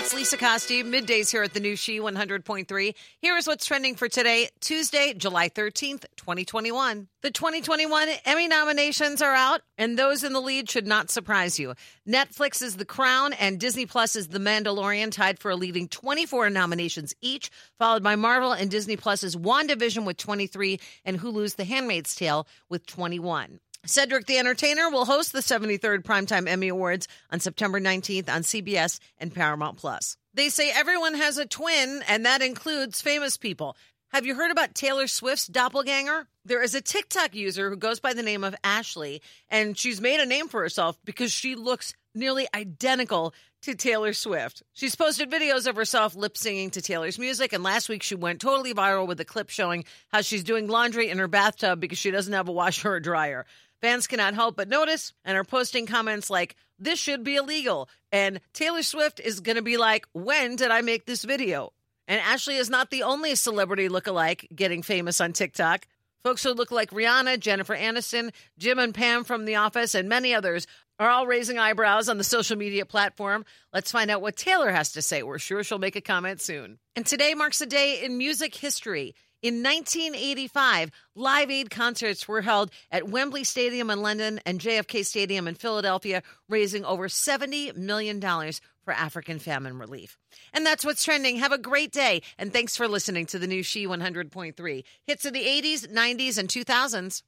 it's Lisa Costi. Middays here at the new She 100.3. Here is what's trending for today, Tuesday, July 13th, 2021. The 2021 Emmy nominations are out, and those in the lead should not surprise you. Netflix is The Crown, and Disney Plus is The Mandalorian, tied for a leading 24 nominations each, followed by Marvel and Disney Plus's WandaVision with 23, and Hulu's The Handmaid's Tale with 21. Cedric the Entertainer will host the 73rd Primetime Emmy Awards on September 19th on CBS and Paramount Plus. They say everyone has a twin, and that includes famous people. Have you heard about Taylor Swift's doppelganger? There is a TikTok user who goes by the name of Ashley, and she's made a name for herself because she looks nearly identical to Taylor Swift. She's posted videos of herself lip singing to Taylor's music, and last week she went totally viral with a clip showing how she's doing laundry in her bathtub because she doesn't have a washer or dryer. Fans cannot help but notice and are posting comments like, this should be illegal. And Taylor Swift is going to be like, when did I make this video? And Ashley is not the only celebrity look-alike getting famous on TikTok. Folks who look like Rihanna, Jennifer Aniston, Jim and Pam from The Office, and many others are all raising eyebrows on the social media platform. Let's find out what Taylor has to say. We're sure she'll make a comment soon. And today marks a day in music history. In 1985, Live Aid concerts were held at Wembley Stadium in London and JFK Stadium in Philadelphia, raising over $70 million for African famine relief. And that's what's trending. Have a great day, and thanks for listening to the new She 100.3. Hits of the 80s, 90s, and 2000s.